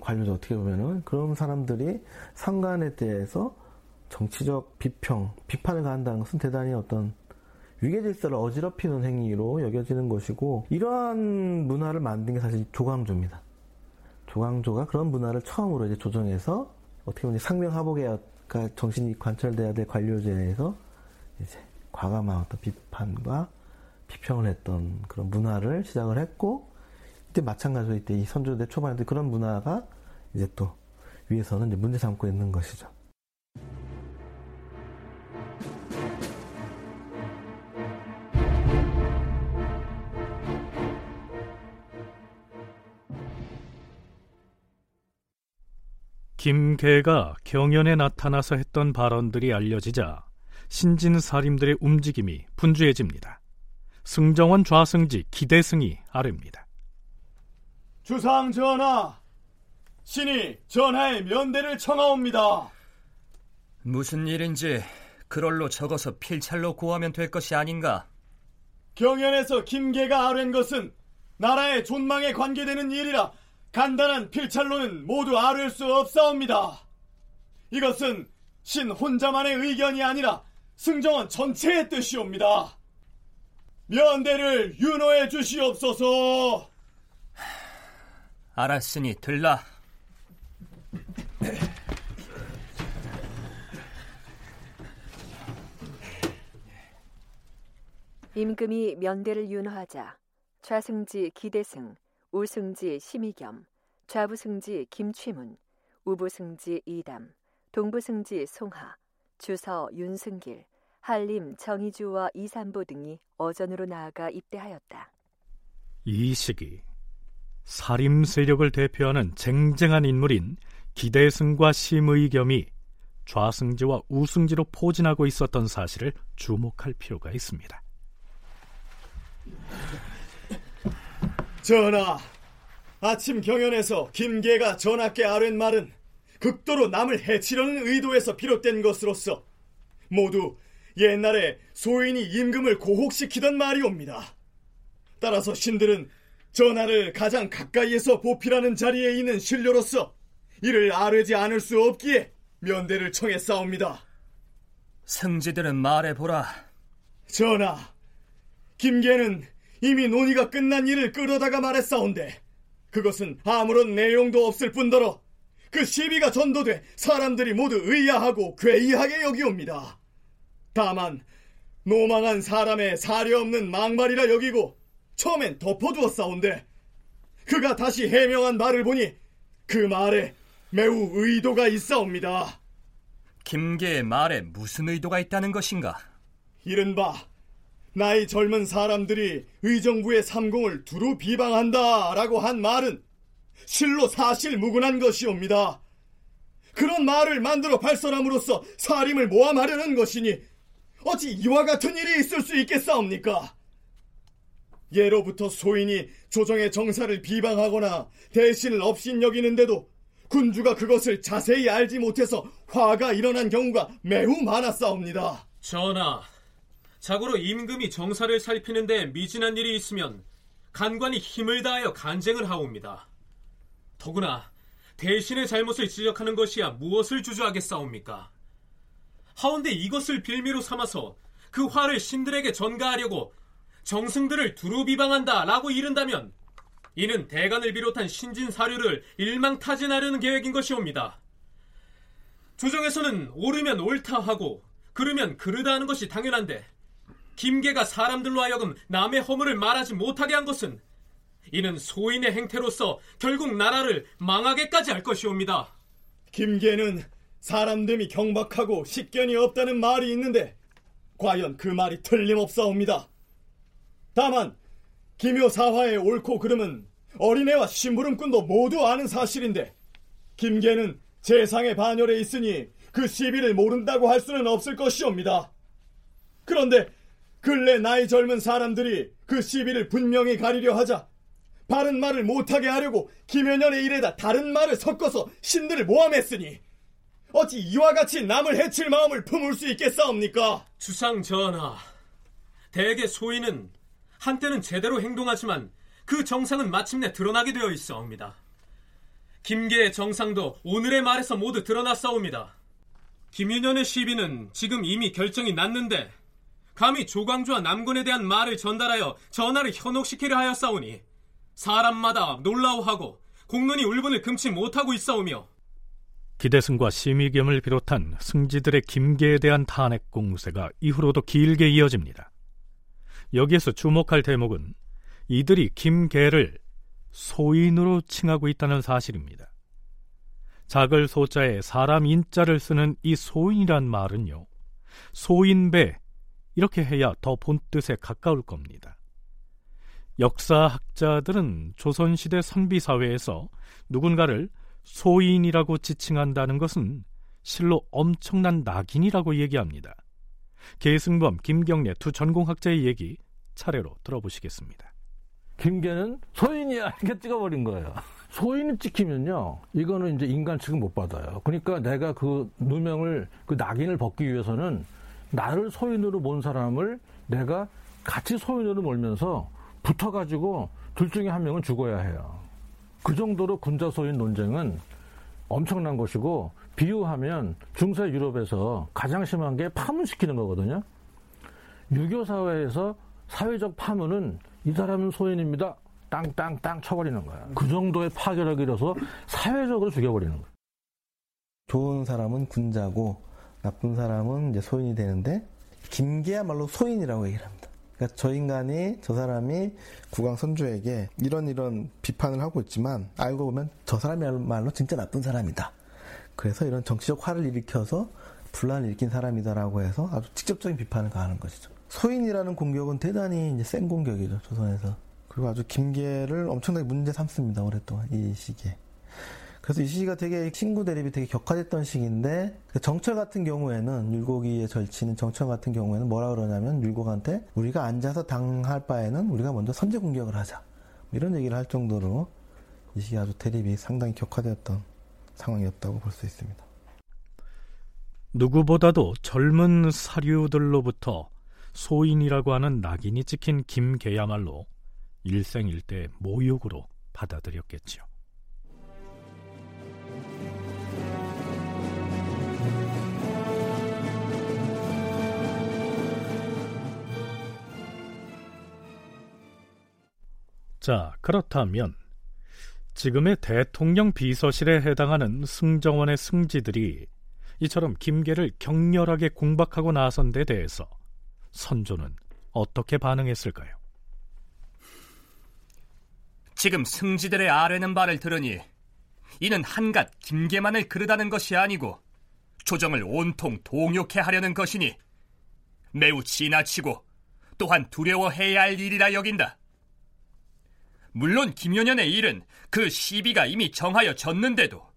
Speaker 10: 관료죠. 어떻게 보면은 그런 사람들이 상관에 대해서 정치적 비평, 비판을 가한다는 것은 대단히 어떤 위계 질서를 어지럽히는 행위로 여겨지는 것이고 이러한 문화를 만든 게 사실 조광조입니다. 조광조가 그런 문화를 처음으로 이제 조정해서 어떻게 보면 상명하복에가 정신이 관철돼야 될 관료제에서 이제 과감한 어떤 비판과 비평을 했던 그런 문화를 시작을 했고 이때 마찬가지로 이때 이 선조대 초반에 그런 문화가 이제 또 위에서는 이제 문제 삼고 있는 것이죠.
Speaker 2: 김계가 경연에 나타나서 했던 발언들이 알려지자 신진 사림들의 움직임이 분주해집니다. 승정원 좌승지 기대승이 아릅니다.
Speaker 11: 주상 전하,
Speaker 12: 신이 전하의 면대를 청하옵니다.
Speaker 3: 무슨 일인지 그럴로 적어서 필찰로 고하면 될 것이 아닌가?
Speaker 12: 경연에서 김계가 아랜 것은 나라의 존망에 관계되는 일이라 간단한 필찰로는 모두 아뢰 수 없사옵니다. 이것은 신 혼자만의 의견이 아니라 승정원 전체의 뜻이옵니다. 면대를 윤호해 주시옵소서.
Speaker 3: 알았으니 들라.
Speaker 1: 임금이 면대를 윤허하자 좌승지 기대승, 우승지 심의겸, 좌부승지 김취문, 우부승지 이담, 동부승지 송하, 주서 윤승길, 한림 정의주와 이산보 등이 어전으로 나아가 입대하였다.
Speaker 2: 이 시기 사림 세력을 대표하는 쟁쟁한 인물인 기대승과 심의겸이 좌승지와 우승지로 포진하고 있었던 사실을 주목할 필요가 있습니다.
Speaker 12: 전하, 아침 경연에서 김계가 전하께 아랜 말은 극도로 남을 해치려는 의도에서 비롯된 것으로서 모두 옛날에 소인이 임금을 고혹시키던 말이옵니다. 따라서 신들은 전하를 가장 가까이에서 보필하는 자리에 있는 신료로서 이를 아뢰지 않을 수 없기에 면대를 청했사옵니다.
Speaker 3: 승지들은 말해보라.
Speaker 12: 전하, 김계는 이미 논의가 끝난 일을 끌어다가 말했사온데 그것은 아무런 내용도 없을 뿐더러 그 시비가 전도돼 사람들이 모두 의아하고 괴이하게 여기옵니다. 다만 노망한 사람의 사려 없는 망발이라 여기고 처음엔 덮어두었사온데 그가 다시 해명한 말을 보니 그 말에 매우 의도가 있사옵니다.
Speaker 3: 김계의 말에 무슨 의도가 있다는 것인가?
Speaker 12: 이른바 나이 젊은 사람들이 의정부의 삼공을 두루 비방한다라고 한 말은 실로 사실 무근한 것이옵니다. 그런 말을 만들어 발설함으로써 사림을 모함하려는 것이니 어찌 이와 같은 일이 있을 수 있겠사옵니까? 예로부터 소인이 조정의 정사를 비방하거나 대신을 업신여기는데도 군주가 그것을 자세히 알지 못해서 화가 일어난 경우가 매우 많았사옵니다.
Speaker 11: 전하, 자고로 임금이 정사를 살피는데 미진한 일이 있으면 간관이 힘을 다하여 간쟁을 하옵니다. 더구나 대신의 잘못을 지적하는 것이야 무엇을 주저하겠사옵니까? 하운데 이것을 빌미로 삼아서 그 화를 신들에게 전가하려고 정승들을 두루 비방한다 라고 이른다면 이는 대간을 비롯한 신진 사료를 일망타진하려는 계획인 것이옵니다. 조정에서는 옳으면 옳다 하고 그르면 그르다 하는 것이 당연한데 김계가 사람들로 하여금 남의 허물을 말하지 못하게 한 것은 이는 소인의 행태로서 결국 나라를 망하게까지 할 것이옵니다.
Speaker 12: 김계는 사람됨이 경박하고 식견이 없다는 말이 있는데 과연 그 말이 틀림없사옵니다. 다만 기묘사화의 옳고 그름은 어린애와 심부름꾼도 모두 아는 사실인데 김계는 재상의 반열에 있으니 그 시비를 모른다고 할 수는 없을 것이옵니다. 그런데 근래 나이 젊은 사람들이 그 시비를 분명히 가리려 하자 바른 말을 못하게 하려고 김연년의 일에다 다른 말을 섞어서 신들을 모함했으니 어찌 이와 같이 남을 해칠 마음을 품을 수 있겠사옵니까?
Speaker 11: 주상 전하, 대개 소인은 한때는 제대로 행동하지만 그 정상은 마침내 드러나게 되어 있사옵니다. 김계의 정상도 오늘의 말에서 모두 드러났사옵니다. 김윤현의 시비는 지금 이미 결정이 났는데 감히 조광주와 남군에 대한 말을 전달하여 전하를 현혹시키려 하였사오니 사람마다 놀라워하고 공론이 울분을 금치 못하고 있사오며
Speaker 2: 기대승과 심의겸을 비롯한 승지들의 김계에 대한 탄핵 공세가 이후로도 길게 이어집니다. 여기에서 주목할 대목은 이들이 김계를 소인으로 칭하고 있다는 사실입니다. 작을 소자에 사람 인자를 쓰는 이 소인이란 말은요, 소인배 이렇게 해야 더 본뜻에 가까울 겁니다. 역사학자들은 조선시대 선비사회에서 누군가를 소인이라고 지칭한다는 것은 실로 엄청난 낙인이라고 얘기합니다. 계승범, 김경래 두 전공학자의 얘기 차례로 들어보시겠습니다.
Speaker 5: 김계는 소인이야 이렇게 찍어버린 거예요. 소인이 찍히면요, 이거는 이제 인간 취급 못 받아요. 그러니까 내가 그 누명을, 그 낙인을 벗기 위해서는 나를 소인으로 본 사람을 내가 같이 소인으로 몰면서 붙어가지고 둘 중에 한 명은 죽어야 해요. 그 정도로 군자 소인 논쟁은 엄청난 것이고 비유하면 중세 유럽에서 가장 심한 게 파문시키는 거거든요. 유교 사회에서 사회적 파문은 이 사람은 소인입니다. 땅땅땅 쳐버리는 거야. 그 정도의 파괴력이라서 사회적으로 죽여버리는 거야.
Speaker 10: 좋은 사람은 군자고 나쁜 사람은 이제 소인이 되는데 김계야말로 소인이라고 얘기를 합니다. 그러니까 저 인간이 저 사람이 국왕 선조에게 이런 이런 비판을 하고 있지만 알고 보면 저 사람이야말로 진짜 나쁜 사람이다. 그래서 이런 정치적 화를 일으켜서 분란을 일으킨 사람이다라고 해서 아주 직접적인 비판을 가하는 것이죠. 소인이라는 공격은 대단히 이제 센 공격이죠 조선에서. 그리고 아주 김계를 엄청나게 문제 삼습니다 오랫동안 이 시기에. 그래서 이 시기가 되게 친구 대립이 되게 격화됐던 시기인데 그 정철 같은 경우에는 율곡이의 절친인 정철 같은 경우에는 뭐라 그러냐면 율곡한테 우리가 앉아서 당할 바에는 우리가 먼저 선제 공격을 하자 뭐 이런 얘기를 할 정도로 이 시기 아주 대립이 상당히 격화되었던 상황이었다고 볼 수 있습니다.
Speaker 2: 누구보다도 젊은 사류들로부터 소인이라고 하는 낙인이 찍힌 김계야말로 일생일대 모욕으로 받아들였겠지요. 자, 그렇다면 지금의 대통령 비서실에 해당하는 승정원의 승지들이 이처럼 김계를 격렬하게 공박하고 나선 데 대해서 선조는 어떻게 반응했을까요?
Speaker 3: 지금 승지들의 아뢰는 바를 들으니 이는 한갓 김계만을 그르다는 것이 아니고 조정을 온통 동욕해 하려는 것이니 매우 지나치고 또한 두려워해야 할 일이라 여긴다. 물론 김효년의 일은 그 시비가 이미 정하여 졌는데도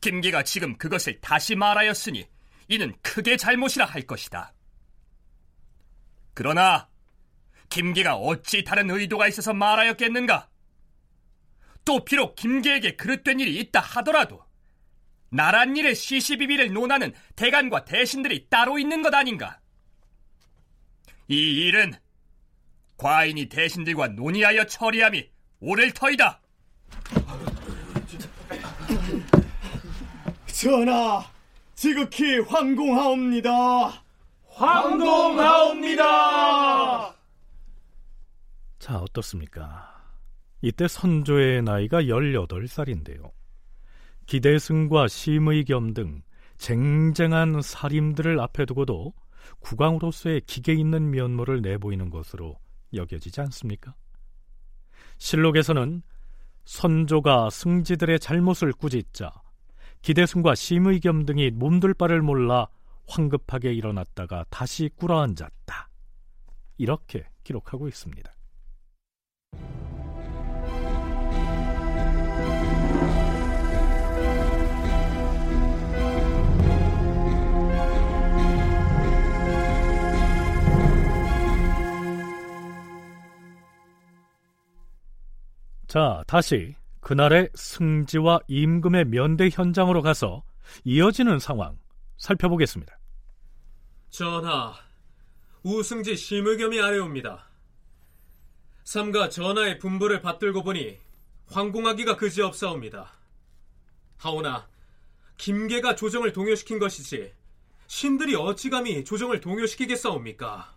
Speaker 3: 김계가 지금 그것을 다시 말하였으니 이는 크게 잘못이라 할 것이다. 그러나 김계가 어찌 다른 의도가 있어서 말하였겠는가? 또 비록 김계에게 그릇된 일이 있다 하더라도 나란 일의 시시비비를 논하는 대간과 대신들이 따로 있는 것 아닌가? 이 일은 과인이 대신들과 논의하여 처리함이 옳을 터이다.
Speaker 4: 전하, 지극히 황공하옵니다.
Speaker 11: 황공하옵니다.
Speaker 2: 자, 어떻습니까? 이때 선조의 나이가 18살인데요. 기대승과 심의겸 등 쟁쟁한 살인들을 앞에 두고도 국왕으로서의 기계 있는 면모를 내보이는 것으로 여겨지지 않습니까? 실록에서는 선조가 승지들의 잘못을 꾸짖자 기대승과 심의겸 등이 몸둘 바를 몰라 황급하게 일어났다가 다시 꿇어앉았다. 이렇게 기록하고 있습니다. 자, 다시 그날의 승지와 임금의 면대 현장으로 가서 이어지는 상황 살펴보겠습니다.
Speaker 11: 전하, 우승지 심의겸이 아래옵니다. 삼가 전하의 분부를 받들고 보니 황공하기가 그지없사옵니다. 하오나 김계가 조정을 동요시킨 것이지 신들이 어찌 감히 조정을 동요시키겠사옵니까?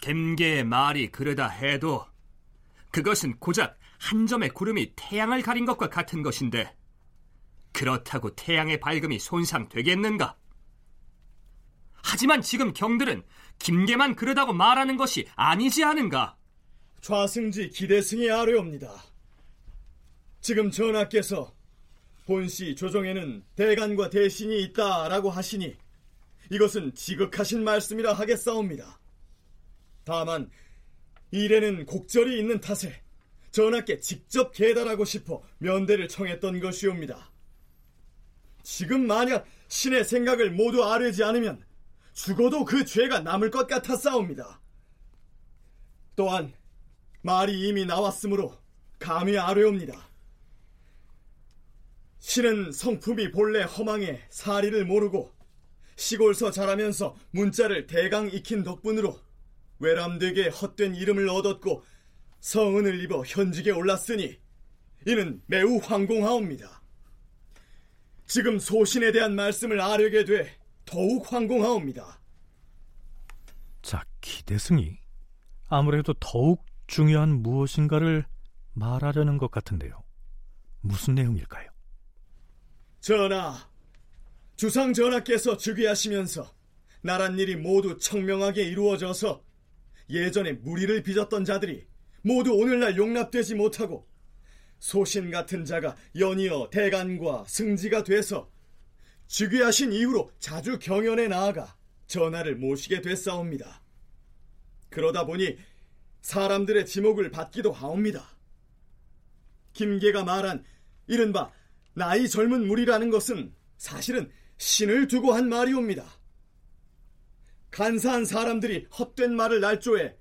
Speaker 3: 김계의 말이 그러다 해도 그것은 고작 한 점의 구름이 태양을 가린 것과 같은 것인데 그렇다고 태양의 밝음이 손상되겠는가? 하지만 지금 경들은 김계만 그러다고 말하는 것이 아니지 않은가?
Speaker 4: 좌승지 기대승이 아뢰옵니다. 지금 전하께서 본시 조정에는 대간과 대신이 있다라고 하시니 이것은 지극하신 말씀이라 하겠사옵니다. 다만 일에는 곡절이 있는 탓에 전하께 직접 계달하고 싶어 면대를 청했던 것이옵니다. 지금 만약 신의 생각을 모두 아뢰지 않으면 죽어도 그 죄가 남을 것 같았사옵니다. 또한 말이 이미 나왔으므로 감히 아뢰옵니다.
Speaker 12: 신은 성품이 본래 허망해 사리를 모르고 시골서 자라면서 문자를 대강 익힌 덕분으로 외람되게 헛된 이름을 얻었고 성은을 입어 현직에 올랐으니 이는 매우 황공하옵니다. 지금 소신에 대한 말씀을 아뢰게 돼 더욱 황공하옵니다.
Speaker 2: 자, 기대승이 아무래도 더욱 중요한 무엇인가를 말하려는 것 같은데요. 무슨 내용일까요?
Speaker 12: 전하, 주상 전하께서 즉위하시면서 나란 일이 모두 청명하게 이루어져서 예전에 무리를 빚었던 자들이 모두 오늘날 용납되지 못하고 소신 같은 자가 연이어 대간과 승지가 돼서 즉위하신 이후로 자주 경연에 나아가 전하를 모시게 됐사옵니다. 그러다 보니 사람들의 지목을 받기도 하옵니다. 김계가 말한 이른바 나이 젊은 무리라는 것은 사실은 신을 두고 한 말이옵니다. 간사한 사람들이 헛된 말을 날조해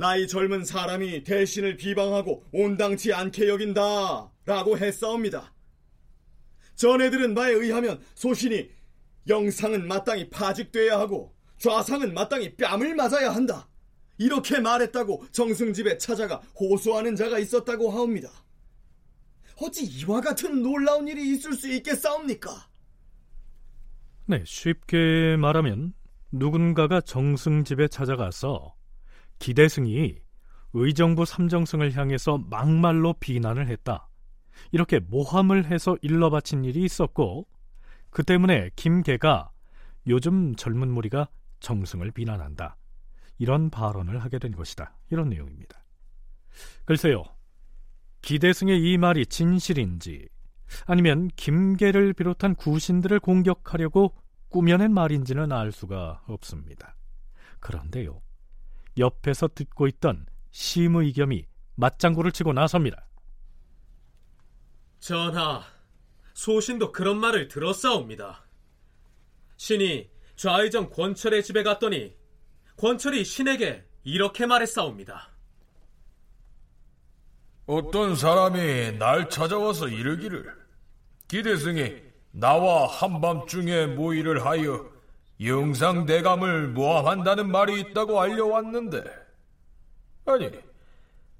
Speaker 12: 나이 젊은 사람이 대신을 비방하고 온당치 않게 여긴다 라고 했사옵니다. 전해들은 바에 의하면 소신이 영상은 마땅히 파직돼야 하고 좌상은 마땅히 뺨을 맞아야 한다. 이렇게 말했다고 정승집에 찾아가 호소하는 자가 있었다고 하옵니다. 어찌 이와 같은 놀라운 일이 있을 수 있겠사옵니까?
Speaker 2: 네, 쉽게 말하면 누군가가 정승집에 찾아가서 기대승이 의정부 삼정승을 향해서 막말로 비난을 했다. 이렇게 모함을 해서 일러 바친 일이 있었고 그 때문에 김계가 요즘 젊은 무리가 정승을 비난한다. 이런 발언을 하게 된 것이다. 이런 내용입니다. 글쎄요. 기대승의 이 말이 진실인지 아니면 김계를 비롯한 구신들을 공격하려고 꾸며낸 말인지는 알 수가 없습니다. 그런데요. 옆에서 듣고 있던 심의겸이 맞장구를 치고 나섭니다.
Speaker 11: 전하, 소신도 그런 말을 들었사옵니다. 신이 좌의정 권철의 집에 갔더니 권철이 신에게 이렇게 말했사옵니다.
Speaker 7: 어떤 사람이 날 찾아와서 이르기를 기대승이 나와 한밤중에 모의를 하여 영상대감을 모함한다는 말이 있다고 알려왔는데 아니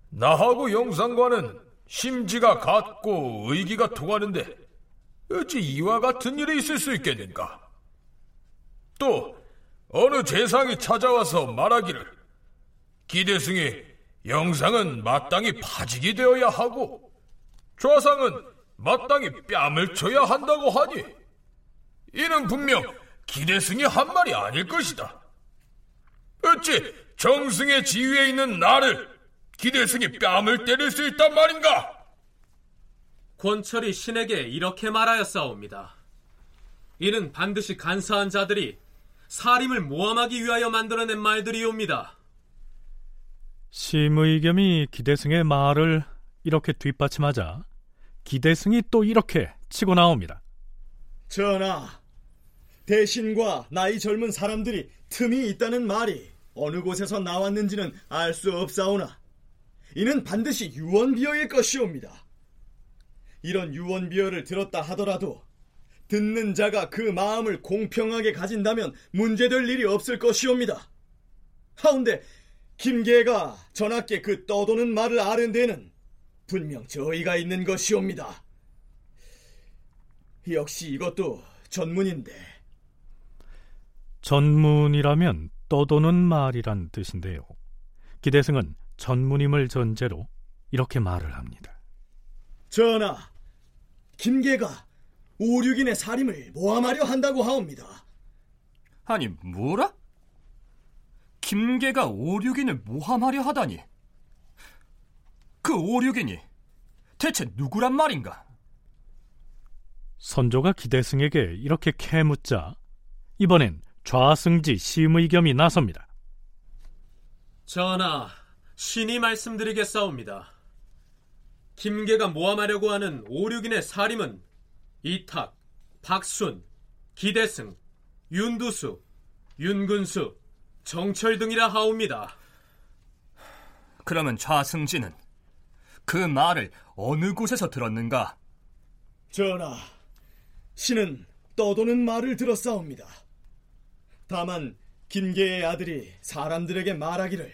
Speaker 7: 나하고 영상과는 심지가 같고 의기가 통하는데 어찌 이와 같은 일이 있을 수 있겠는가? 또 어느 재상이 찾아와서 말하기를 기대승이 영상은 마땅히 파직이 되어야 하고 좌상은 마땅히 뺨을 쳐야 한다고 하니 이는 분명 기대승이 한 말이 아닐 것이다. 어찌 정승의 지위에 있는 나를 기대승이 뺨을 때릴 수 있단 말인가?
Speaker 11: 권철이 신에게 이렇게 말하였사옵니다. 이는 반드시 간사한 자들이 사림을 모함하기 위하여 만들어낸 말들이옵니다.
Speaker 2: 심의겸이 기대승의 말을 이렇게 뒷받침하자 기대승이 또 이렇게 치고 나옵니다.
Speaker 12: 전하, 대신과 나이 젊은 사람들이 틈이 있다는 말이 어느 곳에서 나왔는지는 알 수 없사오나 이는 반드시 유언비어일 것이옵니다. 이런 유언비어를 들었다 하더라도 듣는 자가 그 마음을 공평하게 가진다면 문제될 일이 없을 것이옵니다. 하운데 김계가 전하께 그 떠도는 말을 아는 데는 분명 저희가 있는 것이옵니다. 역시 이것도 전문인데.
Speaker 2: 전문이라면 떠도는 말이란 뜻인데요. 기대승은 전문임을 전제로 이렇게 말을 합니다.
Speaker 12: 전하, 김계가 오륙인의 살임을 모함하려 한다고 하옵니다.
Speaker 3: 아니, 뭐라? 김계가 오륙인을 모함하려 하다니. 그 오륙인이 대체 누구란 말인가?
Speaker 2: 선조가 기대승에게 이렇게 캐묻자 이번엔 좌승지 심의겸이 나섭니다.
Speaker 11: 전하, 신이 말씀드리겠사옵니다. 김계가 모함하려고 하는 오륙인의 살임은 이탁, 박순, 기대승, 윤두수, 윤근수, 정철 등이라 하옵니다.
Speaker 3: 그러면 좌승지는 그 말을 어느 곳에서 들었는가?
Speaker 12: 전하, 신은 떠도는 말을 들었사옵니다. 다만 김계의 아들이 사람들에게 말하기를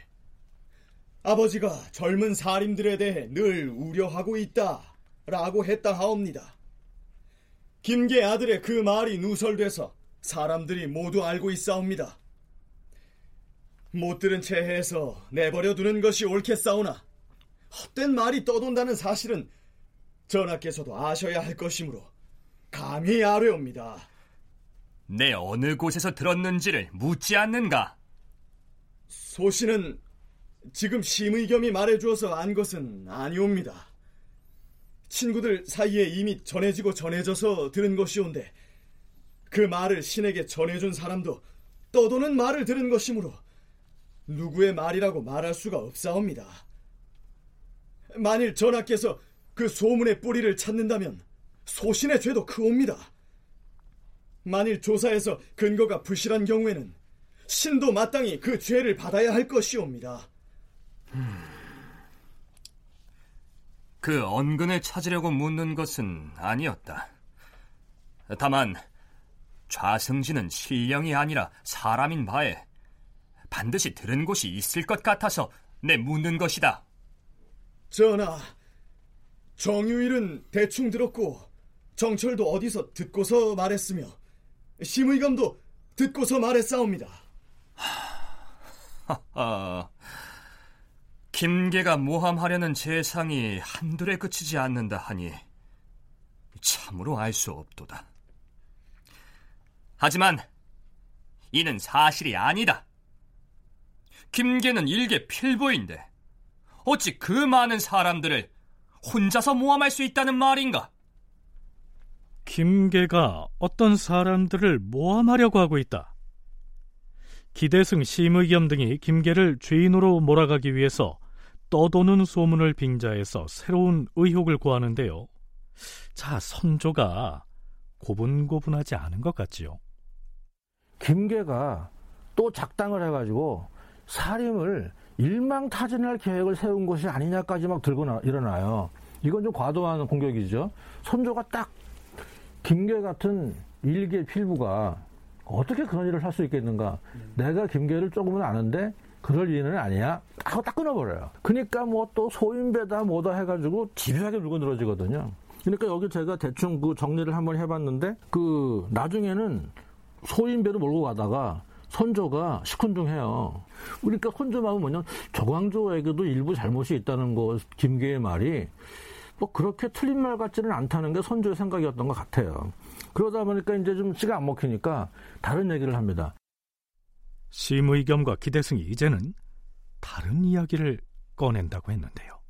Speaker 12: 아버지가 젊은 사림들에 대해 늘 우려하고 있다 라고 했다 하옵니다. 김계 아들의 그 말이 누설돼서 사람들이 모두 알고 있사옵니다. 못 들은 채 해서 내버려 두는 것이 옳겠사오나 헛된 말이 떠돈다는 사실은 전하께서도 아셔야 할 것이므로 감히 아뢰옵니다.
Speaker 3: 내 어느 곳에서 들었는지를 묻지 않는가?
Speaker 12: 소신은 지금 심의겸이 말해주어서 안 것은 아니옵니다. 친구들 사이에 이미 전해지고 전해져서 들은 것이온데 그 말을 신에게 전해준 사람도 떠도는 말을 들은 것이므로 누구의 말이라고 말할 수가 없사옵니다. 만일 전하께서 그 소문의 뿌리를 찾는다면 소신의 죄도 크옵니다. 만일 조사에서 근거가 부실한 경우에는 신도 마땅히 그 죄를 받아야 할 것이옵니다.
Speaker 3: 그 언근을 찾으려고 묻는 것은 아니었다. 다만 좌승지는 신령이 아니라 사람인 바에 반드시 들은 곳이 있을 것 같아서 내 묻는 것이다.
Speaker 12: 전하, 정유일은 대충 들었고 정철도 어디서 듣고서 말했으며 심의감도 듣고서 말했사옵니다.
Speaker 3: 김계가 모함하려는 재상이 한둘에 그치지 않는다 하니 참으로 알 수 없도다. 하지만 이는 사실이 아니다. 김계는 일개 필부인데 어찌 그 많은 사람들을 혼자서 모함할 수 있다는 말인가?
Speaker 2: 김계가 어떤 사람들을 모함하려고 하고 있다. 기대승 심의겸 등이 김계를 죄인으로 몰아가기 위해서 떠도는 소문을 빙자해서 새로운 의혹을 구하는데요. 자, 선조가 고분고분하지 않은 것 같지요.
Speaker 5: 김계가 또 작당을 해가지고 사림을 일망타진할 계획을 세운 것이 아니냐까지 막 들고 나, 일어나요. 이건 좀 과도한 공격이죠. 선조가 딱 김계 같은 일개 필부가 어떻게 그런 일을 할 수 있겠는가? 내가 김계를 조금은 아는데 그럴 일은 아니야. 하고 딱 끊어버려요. 그러니까 뭐 또 소인배다 뭐다 해가지고 집요하게 물고 늘어지거든요. 그러니까 여기 제가 대충 그 정리를 한번 해봤는데 그 나중에는 소인배로 몰고 가다가 선조가 시큰둥해요. 그러니까 선조 마음은 뭐냐 조광조에게도 일부 잘못이 있다는 거 김계의 말이 뭐 그렇게 틀린 말 같지는 않다는 게 선조의 생각이었던 것 같아요. 그러다 보니까 이제 좀 씨가 안 먹히니까 다른 얘기를 합니다.
Speaker 2: 심의겸과 기대승이 이제는 다른 이야기를 꺼낸다고 했는데요.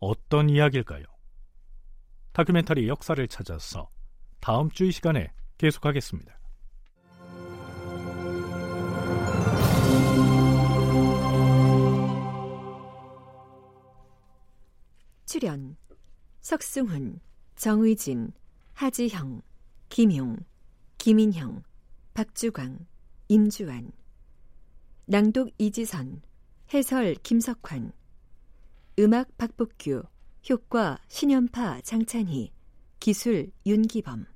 Speaker 2: 어떤 이야기일까요? 다큐멘터리 역사를 찾아서 다음 주 이 시간에 계속하겠습니다.
Speaker 1: 출연 석승훈, 정의진, 하지형, 김용, 김인형, 박주광, 임주환 낭독 이지선 해설 김석환 음악 박복규 효과 신연파 장찬희 기술 윤기범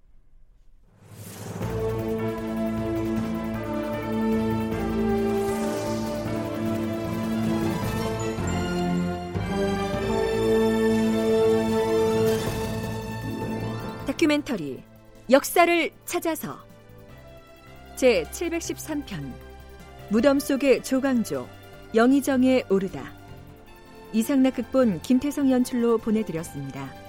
Speaker 1: 다큐멘터리 역사를 찾아서 제 713편 무덤 속의 조광조 영의정에 오르다 이상락 극본 김태성 연출로 보내드렸습니다.